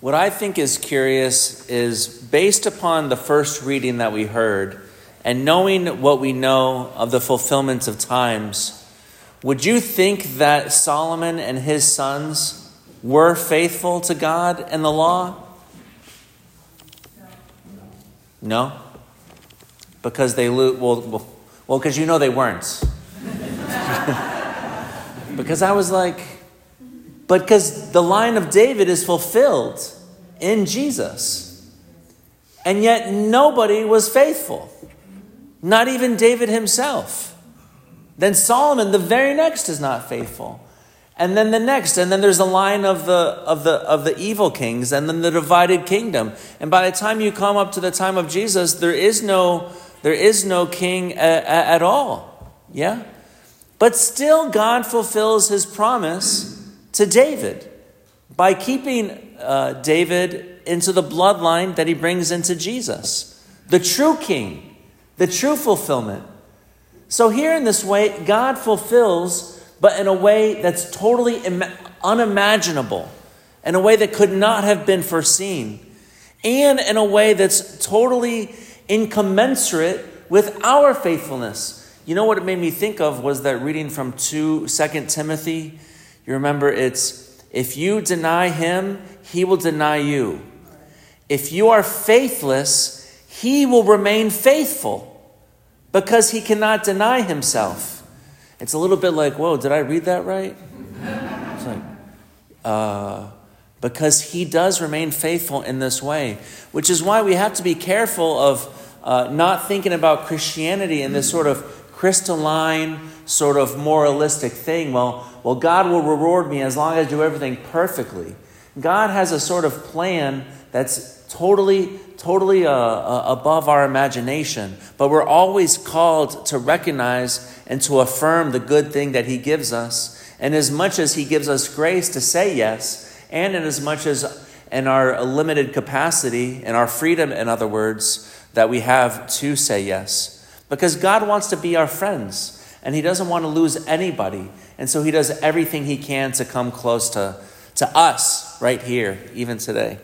What I think is curious is based upon the first reading that we heard and knowing what we know of the fulfillment of times, would you think that Solomon and his sons were faithful to God and the law? No? Because they lo- well, well, because you know they weren't. because I was like, but because the line of David is fulfilled in Jesus. And yet nobody was faithful, not even David himself. Then Solomon, the very next, is not faithful. And then the next, and then there's a line of the, of, the, of the evil kings, and then the divided kingdom. And by the time you come up to the time of Jesus, there is no, there is no king at, at all. Yeah? But still, God fulfills his promise to David by keeping uh, David into the bloodline that he brings into Jesus, the true king, the true fulfillment. So, here in this way, God fulfills, but in a way that's totally Im- unimaginable, in a way that could not have been foreseen, and in a way that's totally incommensurate with our faithfulness. You know what it made me think of was that reading from 2 2 Timothy. You remember it's if you deny him, he will deny you. If you are faithless, he will remain faithful because he cannot deny himself. It's a little bit like, whoa, did I read that right? It's like, uh, because he does remain faithful in this way, which is why we have to be careful of uh, not thinking about Christianity in this sort of crystalline, sort of moralistic thing. Well, well, God will reward me as long as I do everything perfectly. God has a sort of plan that's totally, totally uh, uh, above our imagination. But we're always called to recognize and to affirm the good thing that He gives us. And as much as He gives us grace to say yes, and in as much as in our limited capacity, and our freedom, in other words, that we have to say yes. Because God wants to be our friends, and He doesn't want to lose anybody. And so He does everything He can to come close to, to us right here, even today.